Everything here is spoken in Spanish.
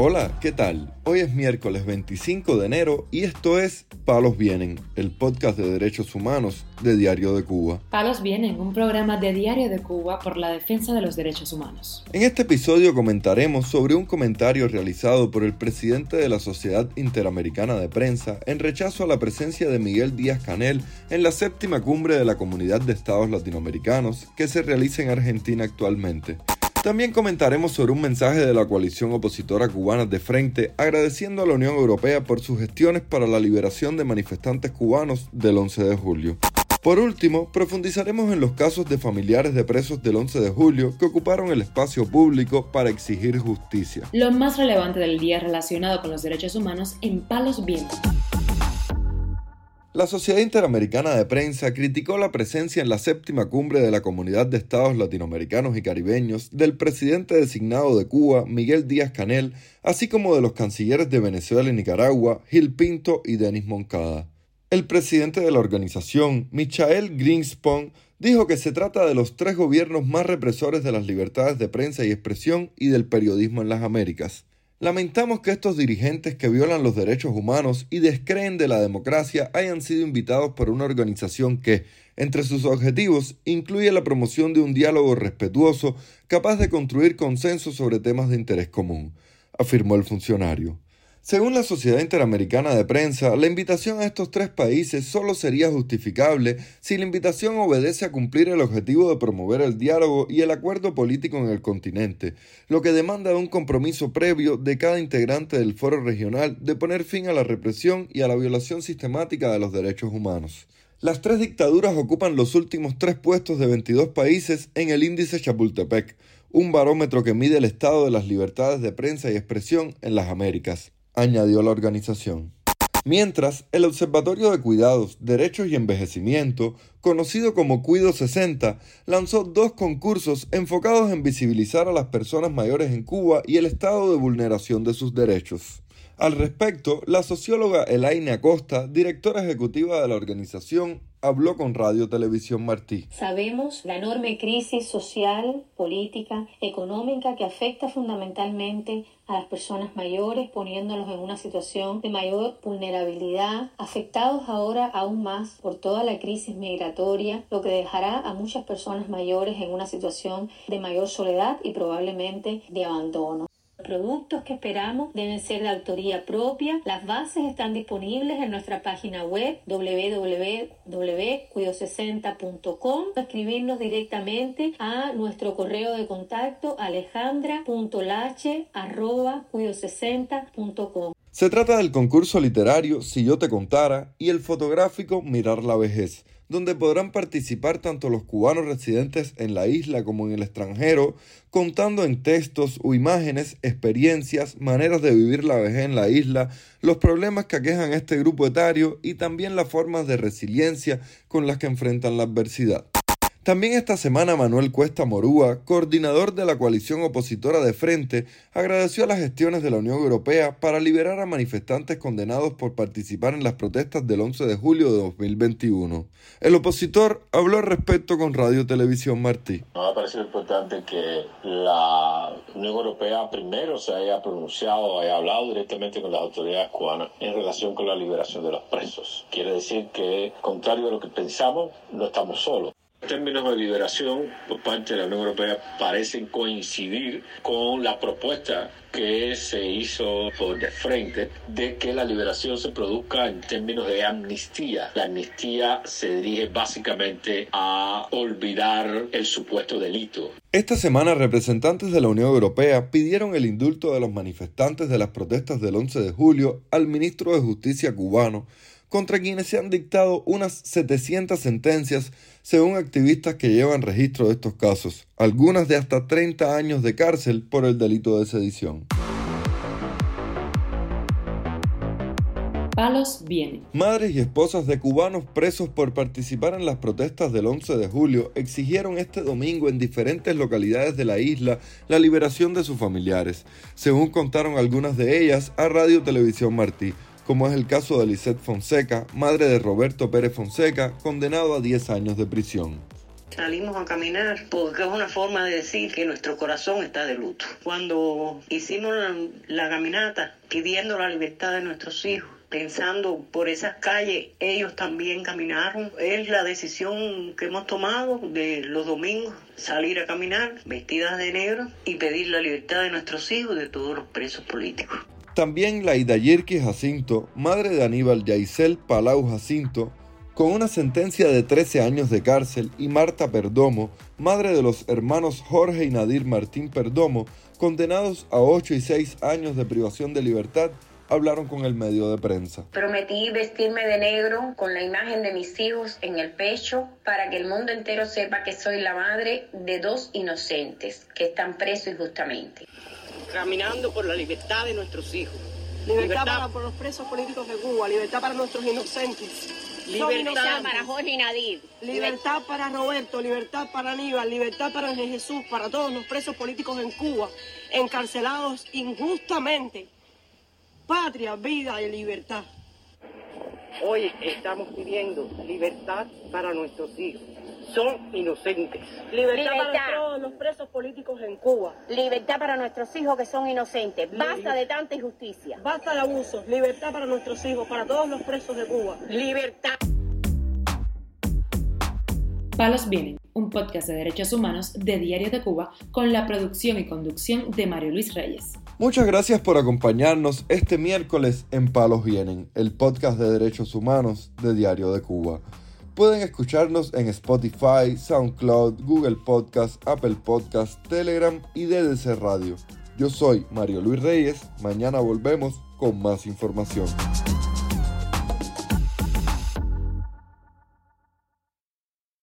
Hola, ¿qué tal? Hoy es miércoles 25 de enero y esto es Palos Vienen, el podcast de derechos humanos de Diario de Cuba. Palos Vienen, un programa de Diario de Cuba por la defensa de los derechos humanos. En este episodio comentaremos sobre un comentario realizado por el presidente de la Sociedad Interamericana de Prensa en rechazo a la presencia de Miguel Díaz Canel en la séptima cumbre de la Comunidad de Estados Latinoamericanos que se realiza en Argentina actualmente. También comentaremos sobre un mensaje de la coalición opositora cubana de frente agradeciendo a la Unión Europea por sus gestiones para la liberación de manifestantes cubanos del 11 de julio. Por último, profundizaremos en los casos de familiares de presos del 11 de julio que ocuparon el espacio público para exigir justicia. Lo más relevante del día relacionado con los derechos humanos en Palos Vientos. La Sociedad Interamericana de Prensa criticó la presencia en la séptima cumbre de la Comunidad de Estados Latinoamericanos y Caribeños del presidente designado de Cuba, Miguel Díaz Canel, así como de los cancilleres de Venezuela y Nicaragua, Gil Pinto y Denis Moncada. El presidente de la organización, Michael Greenspan, dijo que se trata de los tres gobiernos más represores de las libertades de prensa y expresión y del periodismo en las Américas. Lamentamos que estos dirigentes que violan los derechos humanos y descreen de la democracia hayan sido invitados por una organización que, entre sus objetivos, incluye la promoción de un diálogo respetuoso capaz de construir consenso sobre temas de interés común, afirmó el funcionario. Según la Sociedad Interamericana de Prensa, la invitación a estos tres países solo sería justificable si la invitación obedece a cumplir el objetivo de promover el diálogo y el acuerdo político en el continente, lo que demanda un compromiso previo de cada integrante del foro regional de poner fin a la represión y a la violación sistemática de los derechos humanos. Las tres dictaduras ocupan los últimos tres puestos de 22 países en el índice Chapultepec, un barómetro que mide el estado de las libertades de prensa y expresión en las Américas añadió la organización. Mientras, el Observatorio de Cuidados, Derechos y Envejecimiento, conocido como Cuido 60, lanzó dos concursos enfocados en visibilizar a las personas mayores en Cuba y el estado de vulneración de sus derechos. Al respecto, la socióloga Elaine Acosta, directora ejecutiva de la organización, habló con Radio Televisión Martí. Sabemos la enorme crisis social, política, económica que afecta fundamentalmente a las personas mayores, poniéndolos en una situación de mayor vulnerabilidad, afectados ahora aún más por toda la crisis migratoria, lo que dejará a muchas personas mayores en una situación de mayor soledad y probablemente de abandono productos que esperamos deben ser de autoría propia. Las bases están disponibles en nuestra página web www.cuido60.com. Escribirnos directamente a nuestro correo de contacto alejandra.lache.cuido60.com. Se trata del concurso literario Si yo te contara y el fotográfico Mirar la vejez donde podrán participar tanto los cubanos residentes en la isla como en el extranjero, contando en textos o imágenes experiencias, maneras de vivir la vejez en la isla, los problemas que aquejan a este grupo etario y también las formas de resiliencia con las que enfrentan la adversidad. También esta semana Manuel Cuesta Morúa, coordinador de la coalición opositora de Frente, agradeció a las gestiones de la Unión Europea para liberar a manifestantes condenados por participar en las protestas del 11 de julio de 2021. El opositor habló al respecto con Radio Televisión Martí. Nos ha parecido importante que la Unión Europea primero se haya pronunciado, haya hablado directamente con las autoridades cubanas en relación con la liberación de los presos. Quiere decir que, contrario a lo que pensamos, no estamos solos. Los términos de liberación por parte de la Unión Europea parecen coincidir con la propuesta que se hizo por de frente de que la liberación se produzca en términos de amnistía. La amnistía se dirige básicamente a olvidar el supuesto delito. Esta semana representantes de la Unión Europea pidieron el indulto de los manifestantes de las protestas del 11 de julio al ministro de Justicia cubano contra quienes se han dictado unas 700 sentencias según activistas que llevan registro de estos casos, algunas de hasta 30 años de cárcel por el delito de sedición. Palos viene. Madres y esposas de cubanos presos por participar en las protestas del 11 de julio exigieron este domingo en diferentes localidades de la isla la liberación de sus familiares, según contaron algunas de ellas a Radio Televisión Martí como es el caso de Lisette Fonseca, madre de Roberto Pérez Fonseca, condenado a 10 años de prisión. salimos a caminar porque es una forma de decir que nuestro corazón está de luto. Cuando hicimos la, la caminata pidiendo la libertad de nuestros hijos, pensando por esas calles, ellos también caminaron. Es la decisión que hemos tomado de los domingos, salir a caminar vestidas de negro y pedir la libertad de nuestros hijos, de todos los presos políticos. También la Yirki Jacinto, madre de Aníbal Yaisel Palau Jacinto, con una sentencia de 13 años de cárcel, y Marta Perdomo, madre de los hermanos Jorge y Nadir Martín Perdomo, condenados a 8 y 6 años de privación de libertad hablaron con el medio de prensa. Prometí vestirme de negro con la imagen de mis hijos en el pecho para que el mundo entero sepa que soy la madre de dos inocentes que están presos injustamente. Caminando por la libertad de nuestros hijos. Libertad, para los presos políticos de Cuba, libertad para nuestros inocentes. Libertad para Jorge y Nadir. Libertad para Roberto, libertad para Aníbal, libertad para Jesús, para todos los presos políticos en Cuba, encarcelados injustamente patria, vida y libertad. Hoy estamos pidiendo libertad para nuestros hijos. Son inocentes. Libertad, para todos los presos políticos en Cuba. Libertad para nuestros hijos que son inocentes. Basta de tanta injusticia. Basta de abusos. Libertad para nuestros hijos, para todos los presos de Cuba. Libertad. Palos Vienen, un podcast de derechos humanos de Diario de Cuba con la producción y conducción de Mario Luis Reyes. Muchas gracias por acompañarnos este miércoles en Palos Vienen, el podcast de derechos humanos de Diario de Cuba. Pueden escucharnos en Spotify, SoundCloud, Google Podcast, Apple Podcast, Telegram y DDC Radio. Yo soy Mario Luis Reyes, mañana volvemos con más información.